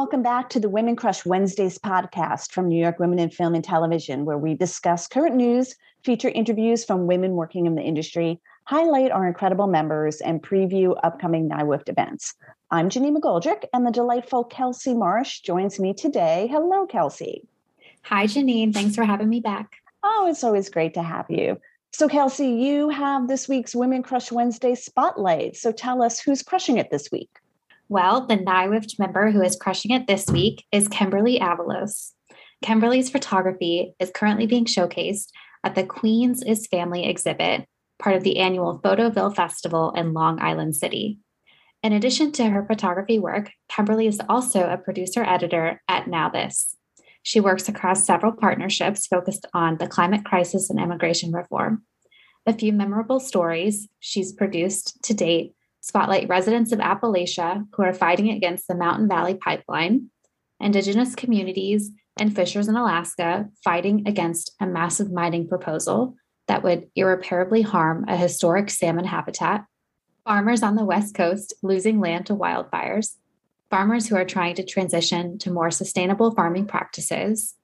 Welcome back to the Women Crush Wednesdays podcast from New York Women in Film and Television, where we discuss current news, feature interviews from women working in the industry, highlight our incredible members, and preview upcoming NYWIFT events. I'm Janine McGoldrick, and the delightful Kelsey Marsh joins me today. Hello, Kelsey. Hi, Janine. Thanks for having me back. Oh, it's always great to have you. So, Kelsey, you have this week's Women Crush Wednesday spotlight. So, tell us who's crushing it this week. Well, the NYWIFT member who is crushing it this week is Kimberly Avalos. Kimberly's photography is currently being showcased at the Queens is Family exhibit, part of the annual Photoville Festival in Long Island City. In addition to her photography work, Kimberly is also a producer editor at Now This. She works across several partnerships focused on the climate crisis and immigration reform. A few memorable stories she's produced to date spotlight residents of Appalachia who are fighting against the Mountain Valley Pipeline, Indigenous communities and fishers in Alaska fighting against a massive mining proposal that would irreparably harm a historic salmon habitat, farmers on the West Coast losing land to wildfires, farmers who are trying to transition to more sustainable farming practices,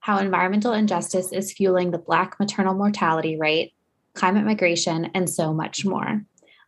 how environmental injustice is fueling the Black maternal mortality rate, climate migration, and so much more.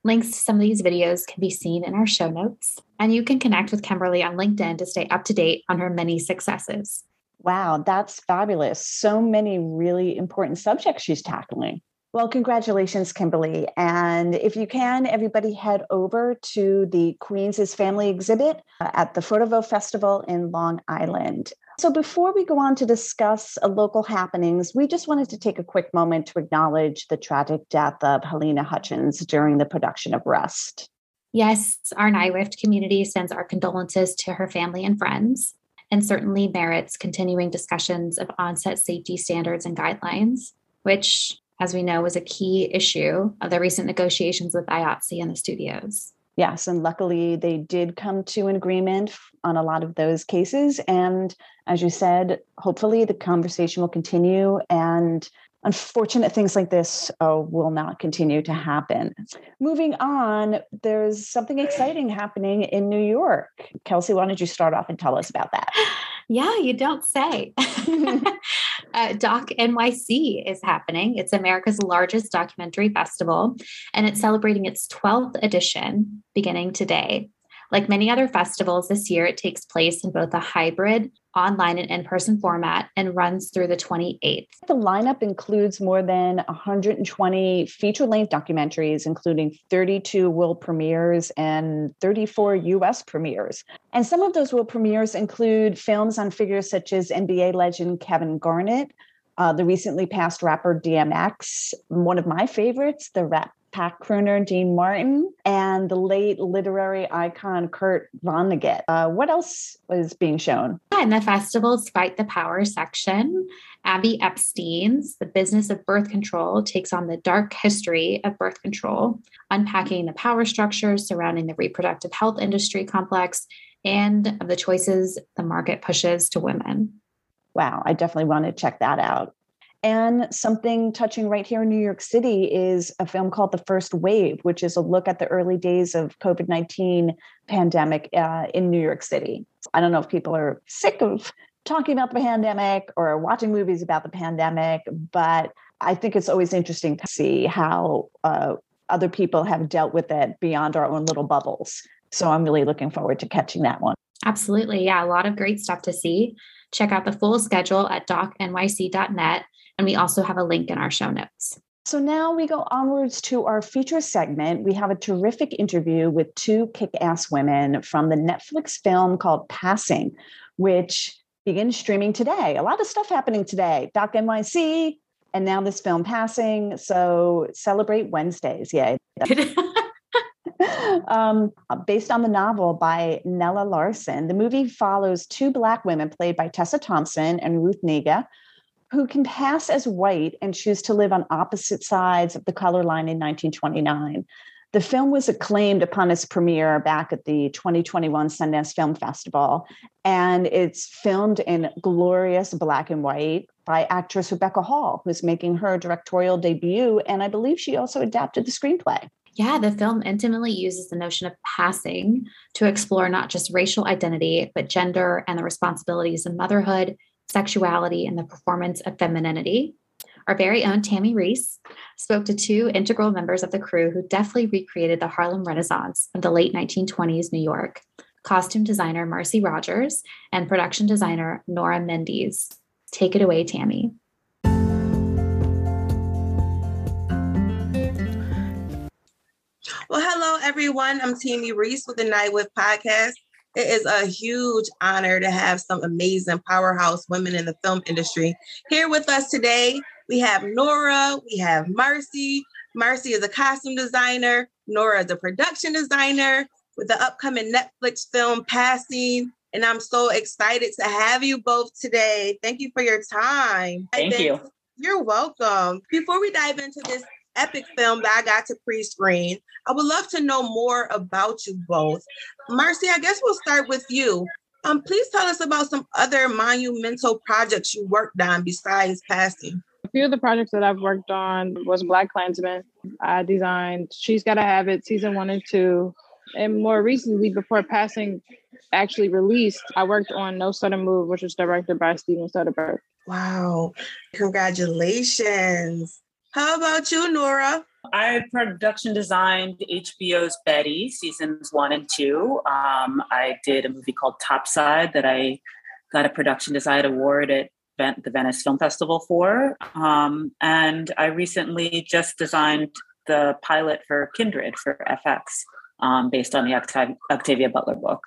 Links to some of these videos can be seen in our show notes. And you can connect with Kimberly on LinkedIn to stay up to date on her many successes. Wow, that's fabulous. So many really important subjects she's tackling. Well, congratulations, Kimberly. And if you can, everybody head over to the Queens' Family exhibit uh, at the Photoville Festival in Long Island. So, before we go on to discuss uh, local happenings, we just wanted to take a quick moment to acknowledge the tragic death of Halyna Hutchins during the production of Rust. Yes, our NYWIFT community sends our condolences to her family and friends, and certainly merits continuing discussions of onset safety standards and guidelines, which, as we know, was a key issue of the recent negotiations with IATSE and the studios. Yes, and luckily they did come to an agreement on a lot of those cases. And as you said, hopefully the conversation will continue and unfortunate things like this uh, will not continue to happen. Moving on, there's something exciting happening in New York. Kelsey, why don't you start off and tell us about that? Yeah, you don't say. uh, Doc NYC is happening. It's America's largest documentary festival, and it's celebrating its 12th edition beginning today. Like many other festivals this year, it takes place in both a hybrid, online, and in person format and runs through the 28th. The lineup includes more than 120 feature length documentaries, including 32 world premieres and 34 US premieres. And some of those world premieres include films on figures such as NBA legend Kevin Garnett. Uh, the recently passed rapper DMX, one of my favorites, the rap pack crooner Dean Martin and the late literary icon Kurt Vonnegut. Uh, what else was being shown? Yeah, in the festival's Fight the Power section, Abby Epstein's The Business of Birth Control takes on the dark history of birth control, unpacking the power structures surrounding the reproductive health industry complex and of the choices the market pushes to women. Wow, I definitely want to check that out. And something touching right here in New York City is a film called The First Wave, which is a look at the early days of COVID 19 pandemic uh, in New York City. I don't know if people are sick of talking about the pandemic or watching movies about the pandemic, but I think it's always interesting to see how uh, other people have dealt with it beyond our own little bubbles. So I'm really looking forward to catching that one. Absolutely. Yeah, a lot of great stuff to see. Check out the full schedule at docnyc.net. And we also have a link in our show notes. So now we go onwards to our feature segment. We have a terrific interview with two kick ass women from the Netflix film called Passing, which begins streaming today. A lot of stuff happening today. Doc NYC, and now this film Passing. So celebrate Wednesdays. Yay. um, based on the novel by Nella Larsen, the movie follows two Black women played by Tessa Thompson and Ruth Negga who can pass as white and choose to live on opposite sides of the color line in 1929. The film was acclaimed upon its premiere back at the 2021 Sundance Film Festival, and it's filmed in glorious black and white by actress Rebecca Hall, who's making her directorial debut. And I believe she also adapted the screenplay. Yeah, the film intimately uses the notion of passing to explore not just racial identity, but gender and the responsibilities of motherhood, sexuality, and the performance of femininity. Our very own Tammy Reese spoke to two integral members of the crew who deftly recreated the Harlem Renaissance of the late 1920s New York costume designer Marci Rodgers and production designer Nora Mendis. Take it away, Tammy. Well, hello, everyone. I'm Tammy Reese with the NYWIFT Podcast. It is a huge honor to have some amazing powerhouse women in the film industry here with us today. We have Nora, we have Marci. Marci is a costume designer, Nora is a production designer with the upcoming Netflix film Passing. And I'm so excited to have you both today. Thank you for your time. Thank you. You're welcome. Before we dive into this epic film that I got to pre-screen. I would love to know more about you both. Marci, I guess we'll start with you. Um, please tell us about some other monumental projects you worked on besides passing. A few of the projects that I've worked on was BlacKkKlansman. I designed She's Gotta Have It, season one and two. And more recently, before passing actually released, I worked on No Sudden Move, which was directed by Steven Soderbergh. Wow. Congratulations. How about you, Nora? I production designed HBO's Betty seasons one and two. Um, I did a movie called Topside that I got a production design award at the Venice Film Festival for. Um, and I recently just designed the pilot for Kindred for FX um, based on the Octav- Octavia Butler book.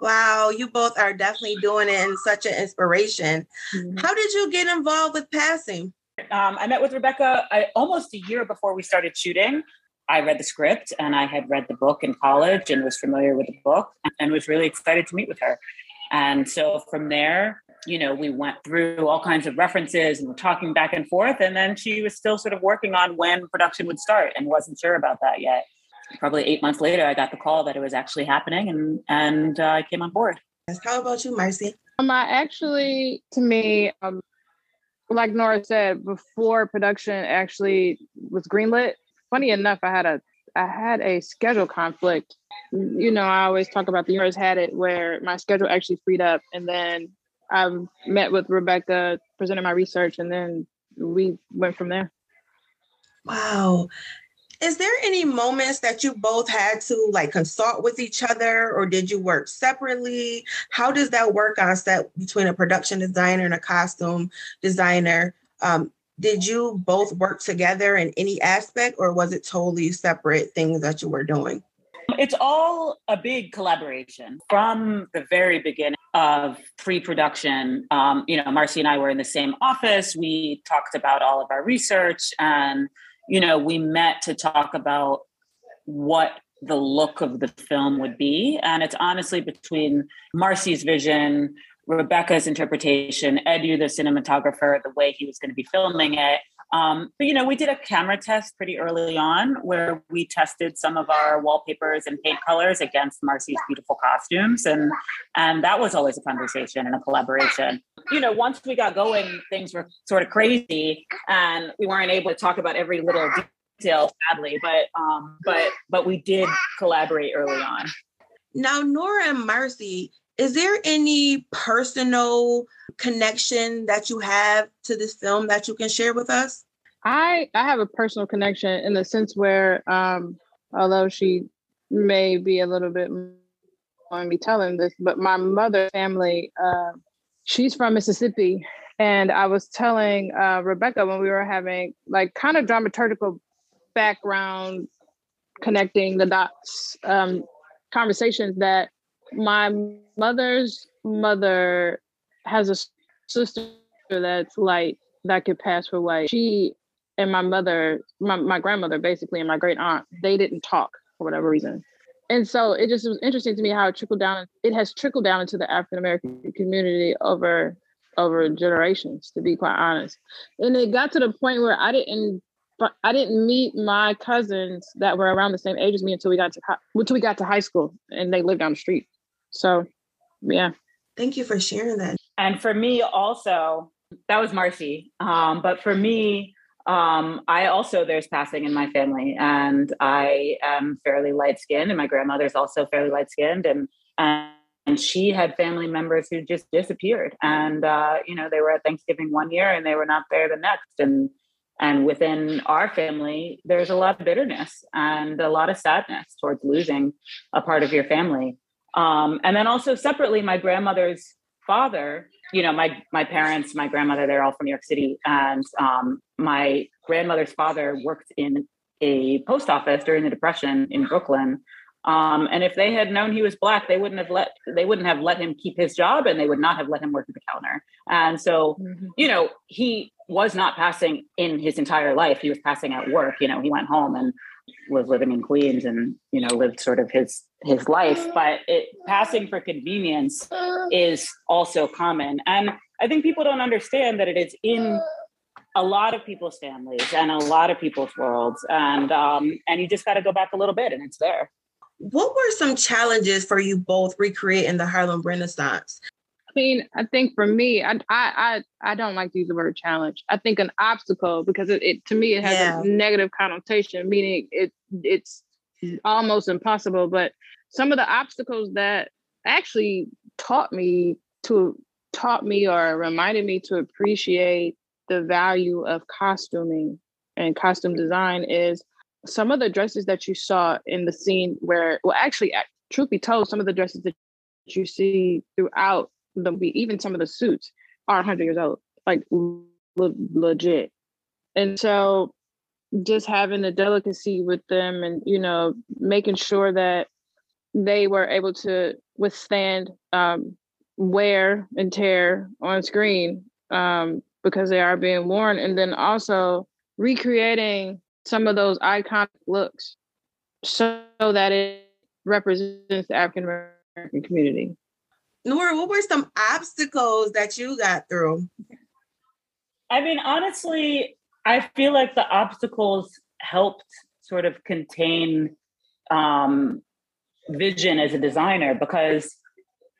Wow, you both are definitely doing it and such an inspiration. Mm-hmm. How did you get involved with passing? Um, I met with Rebecca I, almost a year before we started shooting. I read the script and I had read the book in college and was familiar with the book and was really excited to meet with her. And so from there, you know, we went through all kinds of references and we're talking back and forth. And then she was still sort of working on when production would start and wasn't sure about that yet. Probably eight months later, I got the call that it was actually happening and and uh, I came on board. How about you, Marci? Um, I actually, to me, um, like Nora said, before production actually was greenlit, funny enough, I had a I had a schedule conflict. You know, I always talk about the universe had it where my schedule actually freed up, and then I met with Rebecca, presented my research, and then we went from there. Wow. Is there any moments that you both had to like consult with each other or did you work separately? How does that work on set between a production designer and a costume designer? Um, did you both work together in any aspect or was it totally separate things that you were doing? It's all a big collaboration from the very beginning of pre-production. Um, you know, Marci and I were in the same office. We talked about all of our research and you know, we met to talk about what the look of the film would be. And it's honestly between Marci's vision, Rebecca's interpretation, Edu, the cinematographer, the way he was going to be filming it. Um, but you know, we did a camera test pretty early on where we tested some of our wallpapers and paint colors against Marci's beautiful costumes, and and that was always a conversation and a collaboration. You know, once we got going, things were sort of crazy, and we weren't able to talk about every little detail, sadly. But um, but but we did collaborate early on. Now, Nora and Marci, is there any personal connection that you have to this film that you can share with us? I I have a personal connection in the sense where um although she may be a little bit on me telling this, but my mother family, uh, she's from Mississippi. And I was telling uh, Rebecca when we were having like kind of dramaturgical background connecting the dots um, conversations that my mother's mother has a sister that's like that could pass for white. She and my mother, my, my grandmother basically, and my great aunt, they didn't talk for whatever reason. And so it just was interesting to me how it trickled down. It has trickled down into the African American community over over generations, to be quite honest. And it got to the point where I didn't I didn't meet my cousins that were around the same age as me until we got to until we got to high school, and they lived down the street. So, yeah. Thank you for sharing that. And for me, also, that was Marci. Um, but for me, Um, I also there's passing in my family, and I am fairly light skinned, and my grandmother's also fairly light skinned, and and she had family members who just disappeared, and uh, you know they were at Thanksgiving one year and they were not there the next, and and within our family, there's a lot of bitterness and a lot of sadness towards losing a part of your family. Um, and then also separately, my grandmother's father you know my my parents my grandmother they're all from new york city and um, my grandmother's father worked in a post office during the depression in brooklyn. Um, and if they had known he was black they wouldn't have let they wouldn't have let him keep his job and they would not have let him work at the counter. And so mm-hmm. you know he was not passing in his entire life. He was passing at work you know he went home and was living in Queens and you know lived sort of his his life. But it, passing for convenience is also common, and I think people don't understand that it is in a lot of people's families and a lot of people's worlds, and um, and you just got to go back a little bit, and it's there. What were some challenges for you both recreating the Harlem Renaissance? Mean, I think for me, I I I, I don't like to use the word challenge. I think an obstacle because it, it to me it has yeah. a negative connotation, meaning it it's mm. almost impossible. But some of the obstacles that actually taught me to taught me or reminded me to appreciate the value of costuming and costume design is some of the dresses that you saw in the scene where well actually truth be told some of the dresses that you see throughout the be even some of the suits are 100 years old, like le- legit. And so just having the delicacy with them and you know making sure that they were able to withstand um, wear and tear on screen um, because they are being worn and then also recreating some of those iconic looks so that it represents the african american community Nora, what were some obstacles that you got through? I mean, honestly, I feel like the obstacles helped sort of contain um, vision as a designer because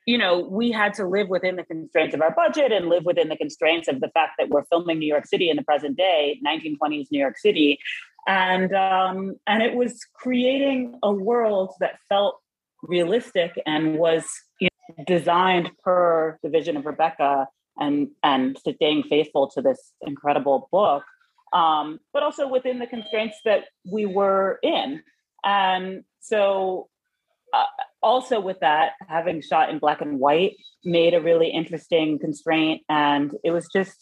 you know we had to live within the constraints of our budget and live within the constraints of the fact that we're filming new york city in the present day 1920s new york city and um, and it was creating a world that felt realistic and was you designed per the vision of Rebecca and and staying faithful to this incredible book, um, but also within the constraints that we were in. And so, uh, also with that, having shot in black and white made a really interesting constraint, and it was just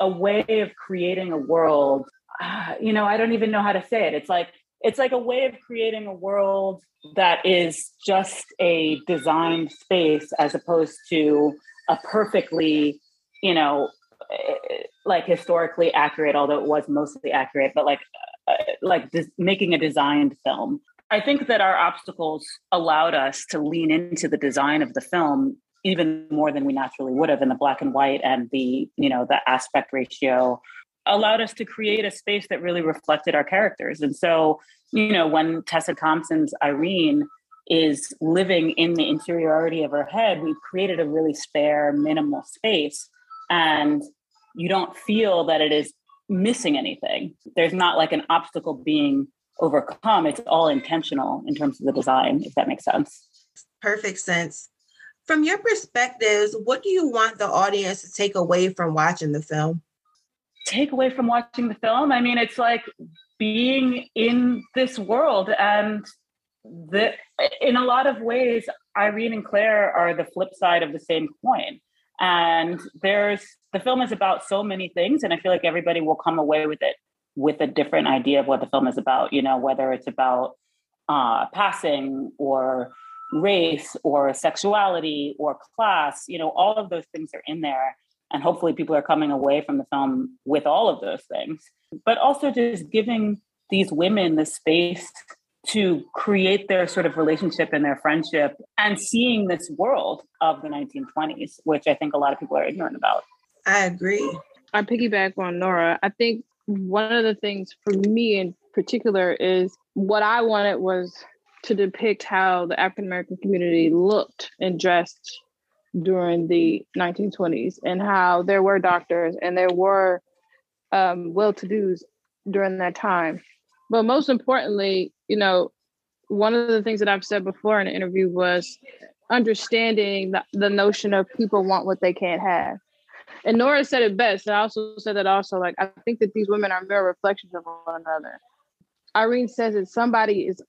a way of creating a world. Uh, you know, I don't even know how to say it. It's like it's like a way of creating a world that is just a designed space as opposed to a perfectly you know eh, like historically accurate although it was mostly accurate but like uh, like this, making a designed film. I think that our obstacles allowed us to lean into the design of the film even more than we naturally would have in the black and white and the you know the aspect ratio allowed us to create a space that really reflected our characters. And so, you know, when Tessa Thompson's Irene is living in the interiority of her head, we've created a really spare, minimal space. And you don't feel that it is missing anything. There's not like an obstacle being overcome. It's all intentional in terms of the design, if that makes sense. Perfect sense. From your perspectives, what do you want the audience to take away from watching the film? Take away from watching the film? I mean, it's like being in this world and the in a lot of ways Irene and Clare are the flip side of the same coin. And there's the film is about so many things and I feel like everybody will come away with it with a different idea of what the film is about, you know, whether it's about uh, passing or race or sexuality or class, you know, all of those things are in there and hopefully people are coming away from the film with all of those things. But also just giving these women the space to create their sort of relationship and their friendship and seeing this world of the 1920s which i think a lot of people are ignorant about. I agree. I piggyback on nora. I think one of the things for me in particular is what i wanted was to depict how the african american community looked and dressed during the 1920s and how there were doctors and there were um, well-to-dos during that time. But most importantly, you know, one of the things that I've said before in an interview was understanding the, the notion of people want what they can't have. And Nora said it best. and I also said that also, like, I think that these women are mirror reflections of one another. Irene says that somebody is,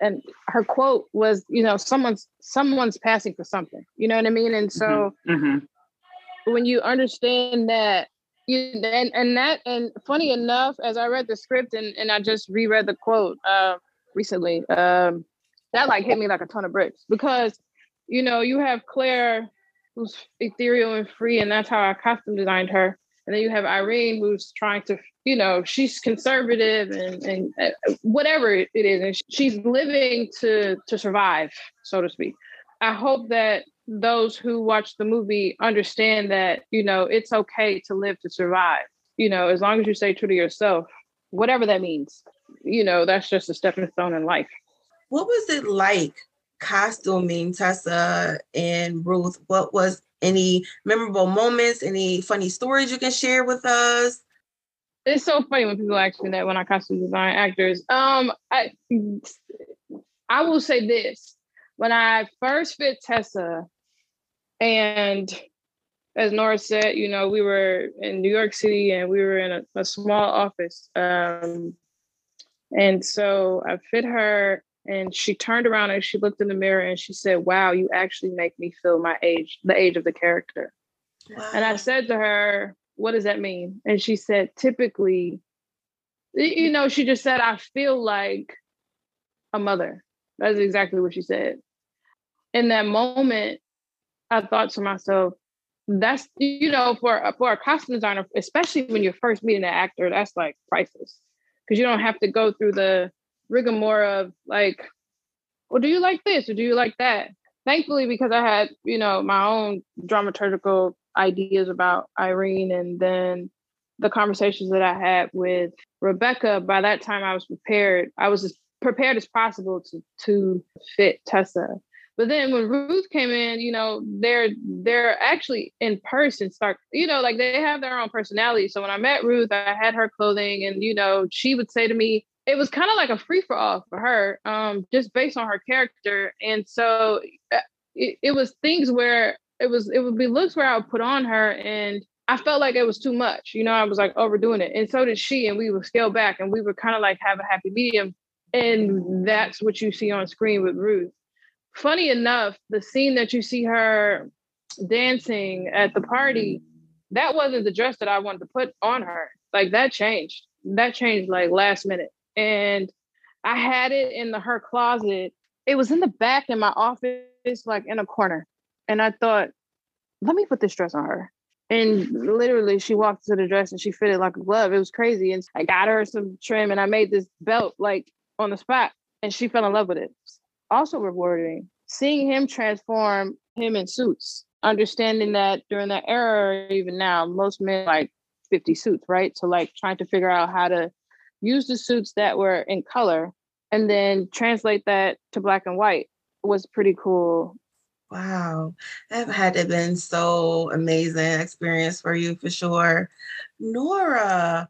and her quote was, you know, someone's someone's passing for something. You know what I mean? And so mm-hmm. Mm-hmm. when you understand that, you and and that and funny enough, as I read the script and and I just reread the quote uh, recently, um, that like hit me like a ton of bricks because, you know, you have Clare who's ethereal and free, and that's how I costume designed her. And then you have Irene, who's trying to, you know, she's conservative and, and uh, whatever it is, and she's living to to survive, so to speak. I hope that those who watch the movie understand that, you know, it's okay to live to survive. You know, as long as you stay true to yourself, whatever that means. You know, that's just a stepping stone in life. What was it like costuming Tessa and Ruth? What was any memorable moments, any funny stories you can share with us? It's so funny when people ask me that when I costume design actors. Um, I I will say this: when I first fit Tessa, and as Nora said, you know, we were in New York City and we were in a, a small office. Um, and so I fit her and she turned around and she looked in the mirror and she said, Wow, you actually make me feel my age, the age of the character. Wow. And I said to her, What does that mean? And she said, Typically, you know, she just said, I feel like a mother. That's exactly what she said. In that moment, I thought to myself, that's you know, for for a costume designer, especially when you're first meeting an actor, that's like priceless. Because you don't have to go through the rigmarole of like, well, do you like this or do you like that? Thankfully, because I had, you know, my own dramaturgical ideas about Irene and then the conversations that I had with Rebecca, by that time I was prepared. I was as prepared as possible to to fit Tessa. But then when Ruth came in, you know, they're they're actually in person start, you know, like they have their own personality. So when I met Ruth, I had her clothing and you know, she would say to me, it was kind of like a free for all for her, um, just based on her character. And so uh, it, it was things where it was it would be looks where I would put on her and I felt like it was too much. You know, I was like overdoing it. And so did she. And we would scale back and we would kind of like have a happy medium. And that's what you see on screen with Ruth. Funny enough, the scene that you see her dancing at the party, that wasn't the dress that I wanted to put on her. Like that changed. That changed like last minute and I had it in the her closet. It was in the back in my office, like in a corner. And I thought, let me put this dress on her. And literally, she walked to the dress and she fitted like a glove. It was crazy. And I got her some trim and I made this belt like on the spot, and she fell in love with it. Also rewarding seeing him transform him in suits, understanding that during that era, even now, most men like 50 suits, right? So, like trying to figure out how to use the suits that were in color and then translate that to black and white was pretty cool. Wow, that had to have been so amazing experience for you for sure. Nora,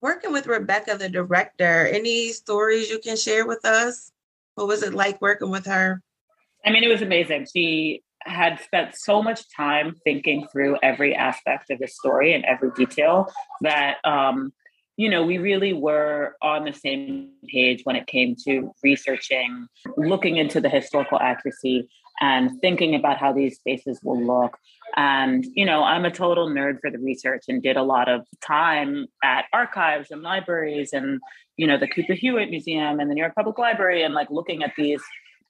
working with Rebecca, the director, any stories you can share with us? What was it like working with her? I mean, it was amazing. She had spent so much time thinking through every aspect of the story and every detail that um, you know, we really were on the same page when it came to researching, looking into the historical accuracy and thinking about how these spaces will look. And, you know, I'm a total nerd for the research and did a lot of time at archives and libraries and, you know, the Cooper Hewitt Museum and the New York Public Library and like looking at these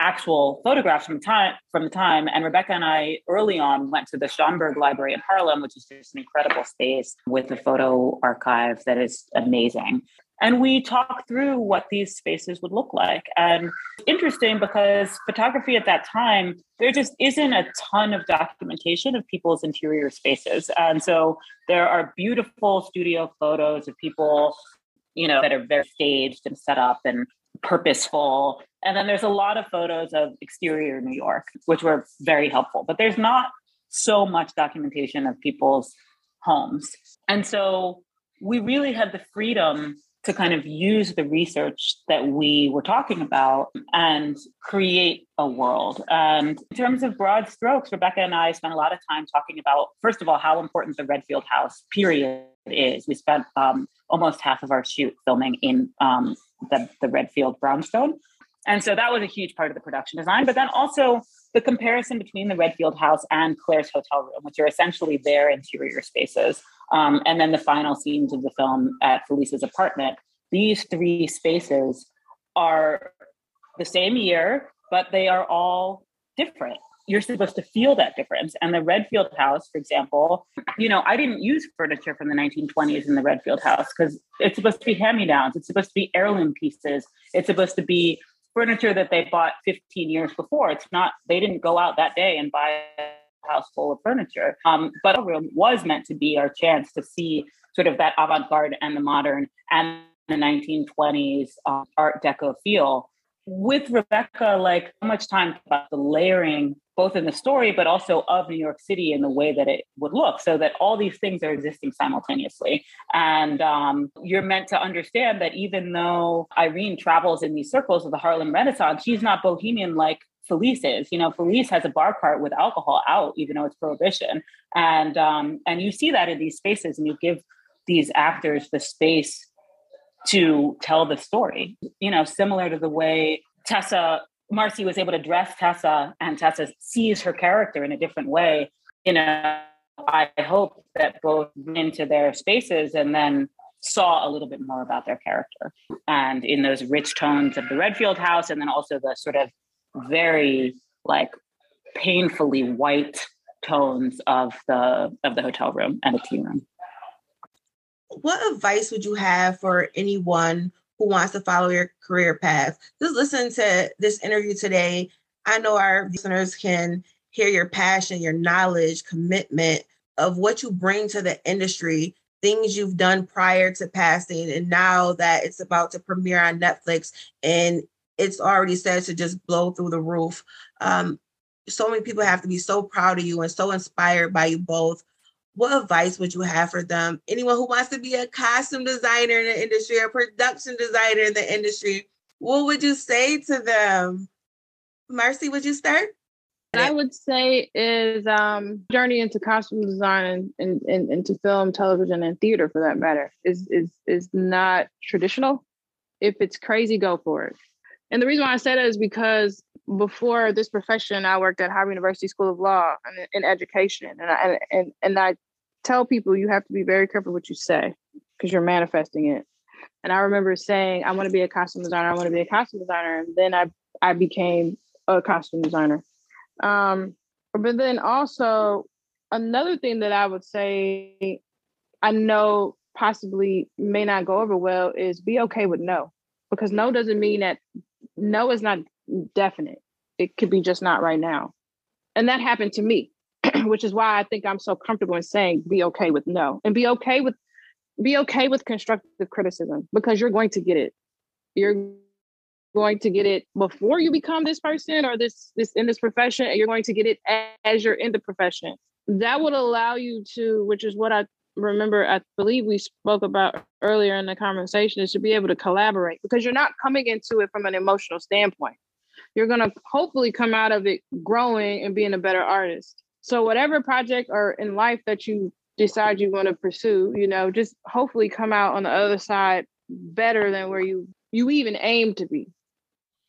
actual photographs from time from the time. And Rebecca and I early on went to the Schomburg Library in Harlem, which is just an incredible space with a photo archive that is amazing. And we talked through what these spaces would look like. And interesting because photography at that time, there just isn't a ton of documentation of people's interior spaces. And so there are beautiful studio photos of people, you know, that are very staged and set up and purposeful. And then there's a lot of photos of exterior New York, which were very helpful, but there's not so much documentation of people's homes. And so we really had the freedom to kind of use the research that we were talking about and create a world. And in terms of broad strokes, Rebecca and I spent a lot of time talking about, first of all, how important the Redfield House period is. We spent um, almost half of our shoot filming in um, the, the Redfield brownstone. And so that was a huge part of the production design. But then also the comparison between the Redfield House and Clare's hotel room, which are essentially their interior spaces. Um, and then the final scenes of the film at Felise's apartment. These three spaces are the same year, but they are all different. You're supposed to feel that difference. And the Redfield House, for example, you know, I didn't use furniture from the 1920s in the Redfield House because it's supposed to be hand me downs. It's supposed to be heirloom pieces. It's supposed to be furniture that they bought 15 years before. It's not, they didn't go out that day and buy a house full of furniture. Um, but a room was meant to be our chance to see sort of that avant garde and the modern and the 1920s uh, Art Deco feel. With Rebecca, like so much time about the layering, both in the story, but also of New York City and the way that it would look, so that all these things are existing simultaneously. And um, you're meant to understand that even though Irene travels in these circles of the Harlem Renaissance, she's not bohemian like Felise is. You know, Felise has a bar cart with alcohol out, even though it's prohibition. And um, and you see that in these spaces, and you give these actors the space to tell the story. You know, similar to the way Tessa Marci was able to dress Tessa, and Tessa sees her character in a different way. You know, I hope that both went into their spaces and then saw a little bit more about their character and in those rich tones of the Redfield house, and then also the sort of very like painfully white tones of the of the hotel room and the tea room what advice would you have for anyone who wants to follow your career path? Just listen to this interview today. I know our listeners can hear your passion, your knowledge, commitment of what you bring to the industry, things you've done prior to passing, and now that it's about to premiere on Netflix and it's already said to just blow through the roof. Um, so many people have to be so proud of you and so inspired by you both what advice would you have for them? Anyone who wants to be a costume designer in the industry, a production designer in the industry, what would you say to them? Marci, would you start? I would say is um, journey into costume design and, and, into film, television, and theater for that matter is is is not traditional. If it's crazy, go for it. And the reason why I say that is because before this profession, I worked at Howard University School of Law and in education, and I, and and I tell people you have to be very careful what you say because you're manifesting it. And I remember saying, I want to be a costume designer. I want to be a costume designer. And then I, I became a costume designer. Um, but then also another thing that I would say, I know possibly may not go over well is be okay with no, because no doesn't mean that no is not definite. It could be just not right now. And that happened to me. which is why I think I'm so comfortable in saying be okay with no and be okay with be okay with constructive criticism because you're going to get it. You're going to get it before you become this person or this this in this profession and you're going to get it as you're in the profession. That would allow you to which is what I remember I believe we spoke about earlier in the conversation is to be able to collaborate because you're not coming into it from an emotional standpoint. You're going to hopefully come out of it growing and being a better artist. So whatever project or in life that you decide you want to pursue, you know, just hopefully come out on the other side better than where you you even aim to be.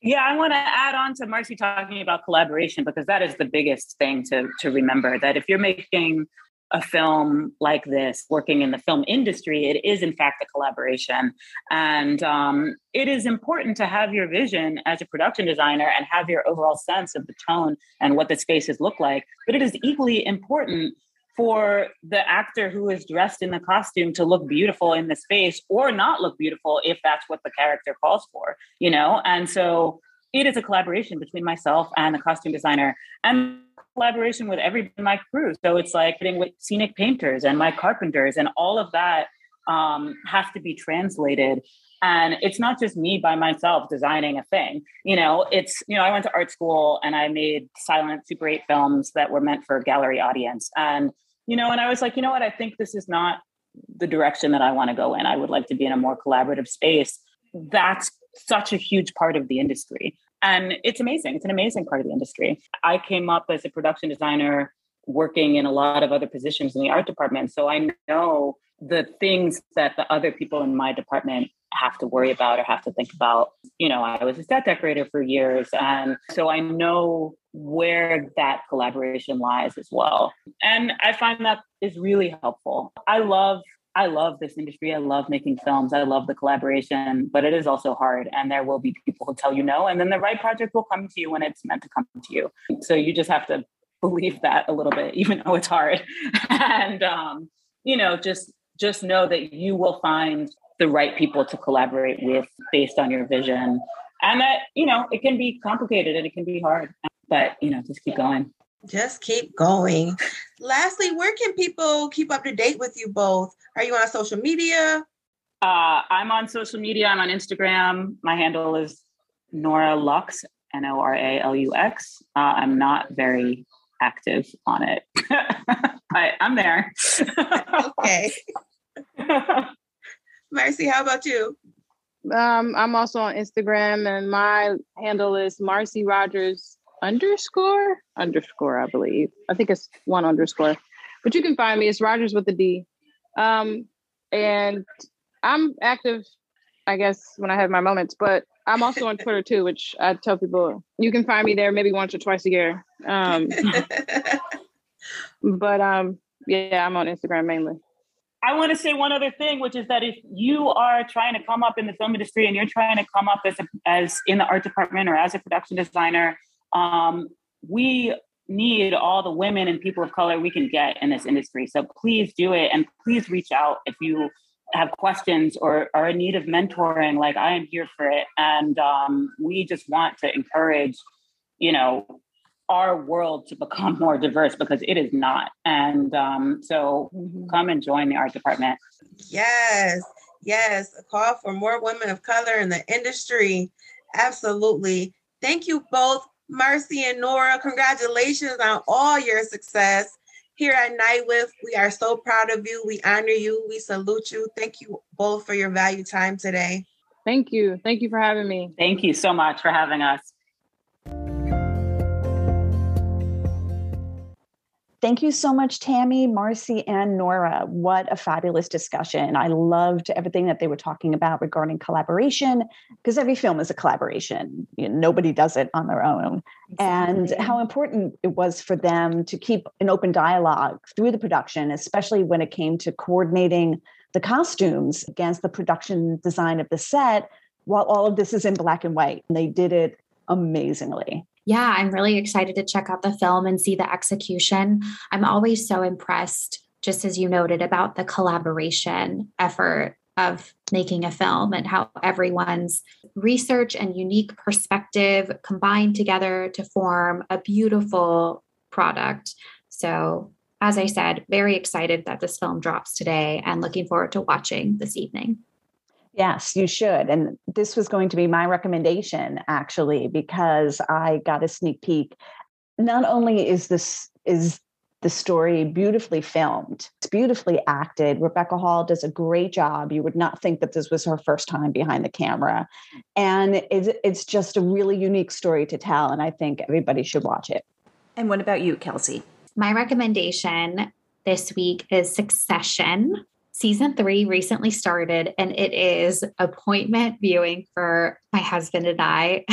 Yeah, I want to add on to Marci talking about collaboration because that is the biggest thing to to remember that if you're making a film like this working in the film industry it is in fact a collaboration. And um, it is important to have your vision as a production designer and have your overall sense of the tone and what the spaces look like. But it is equally important for the actor who is dressed in the costume to look beautiful in the space or not look beautiful if that's what the character calls for you know? And so it is a collaboration between myself and the costume designer and collaboration with every my crew. So it's like getting with scenic painters and my carpenters, and all of that um, has to be translated. And it's not just me by myself designing a thing. You know, it's you know I went to art school and I made silent Super 8 films that were meant for a gallery audience. And you know, and I was like, you know what? I think this is not the direction that I want to go in. I would like to be in a more collaborative space. That's such a huge part of the industry. And it's amazing. It's an amazing part of the industry. I came up as a production designer working in a lot of other positions in the art department. So I know the things that the other people in my department have to worry about or have to think about. You know, I was a set decorator for years. And so I know where that collaboration lies as well. And I find that is really helpful. I love I love this industry. I love making films. I love the collaboration, but it is also hard. And there will be people who tell you no. And then the right project will come to you when it's meant to come to you. So you just have to believe that a little bit, even though it's hard. and, um, you know, just just know that you will find the right people to collaborate with based on your vision and that you know it can be complicated and it can be hard but you know just keep going just keep going lastly where can people keep up to date with you both are you on social media uh, i'm on social media i'm on instagram my handle is nora lux n-o-r-a-l-u-x uh, i'm not very active on it but i'm there okay Marci, how about you? Um, I'm also on Instagram, and my handle is Marci Rodgers underscore underscore. I believe. I think it's one underscore, but you can find me. It's Rodgers with a D. Um, and I'm active, I guess, when I have my moments. But I'm also on Twitter too, which I tell people you can find me there maybe once or twice a year. Um, but um, yeah, I'm on Instagram mainly. I want to say one other thing, which is that if you are trying to come up in the film industry and you're trying to come up as a, as in the art department or as a production designer, um, we need all the women and people of color we can get in this industry. So please do it, and please reach out if you have questions or are in need of mentoring. Like I am here for it, and um, we just want to encourage, you know, our world to become more diverse because it is not. And um, so mm-hmm. come and join the art department. Yes, yes. A call for more women of color in the industry. Absolutely. Thank you both, Marci and Nora. Congratulations on all your success. Here at NYWIF, we are so proud of you. We honor you. We salute you. Thank you both for your value time today. Thank you. Thank you for having me. Thank you so much for having us. Thank you so much, Tammy, Marci, and Nora. What a fabulous discussion. I loved everything that they were talking about regarding collaboration, because every film is a collaboration. You know, nobody does it on their own. Exactly. And how important it was for them to keep an open dialogue through the production, especially when it came to coordinating the costumes against the production design of the set, while all of this is in black and white. And they did it amazingly yeah, I'm really excited to check out the film and see the execution. I'm always so impressed, just as you noted, about the collaboration effort of making a film and how everyone's research and unique perspective combined together to form a beautiful product. So, as I said, very excited that this film drops today and looking forward to watching this evening. Yes, you should. And this was going to be my recommendation actually because I got a sneak peek. Not only is this is the story beautifully filmed, it's beautifully acted. Rebecca Hall does a great job. You would not think that this was her first time behind the camera. And it's, it's just a really unique story to tell. And I think everybody should watch it. And what about you, Kelsey? My recommendation this week is Succession season three recently started and it is appointment viewing for my husband and I.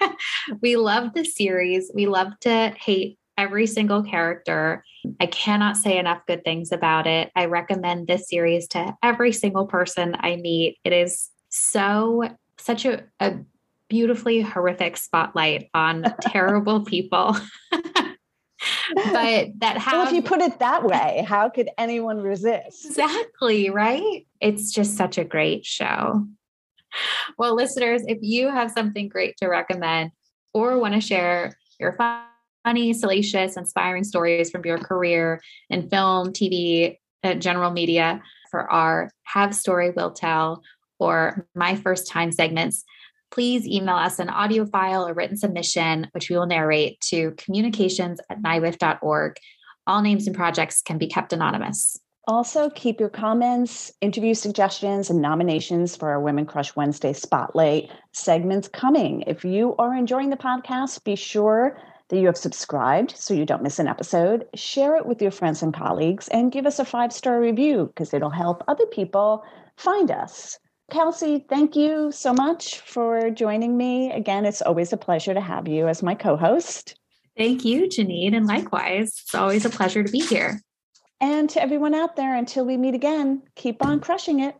we love the series. We love to hate every single character. I cannot say enough good things about it. I recommend this series to every single person I meet. It is so, such a, a beautifully horrific spotlight on terrible people. but that how well, if you put it that way how could anyone resist? Exactly right? It's just such a great show. Well listeners if you have something great to recommend or want to share your funny salacious inspiring stories from your career in film tv uh, general media for our have story will tell or my first time segments please email us an audio file or written submission, which we will narrate to communications at nywift.org. All names and projects can be kept anonymous. Also, keep your comments, interview suggestions, and nominations for our Women Crush Wednesday Spotlight segments coming. If you are enjoying the podcast, be sure that you have subscribed so you don't miss an episode. Share it with your friends and colleagues and give us a five star review because it'll help other people find us. Kelsey, thank you so much for joining me. Again, it's always a pleasure to have you as my co host. Thank you, Janine, and likewise. It's always a pleasure to be here. And to everyone out there, until we meet again, keep on crushing it.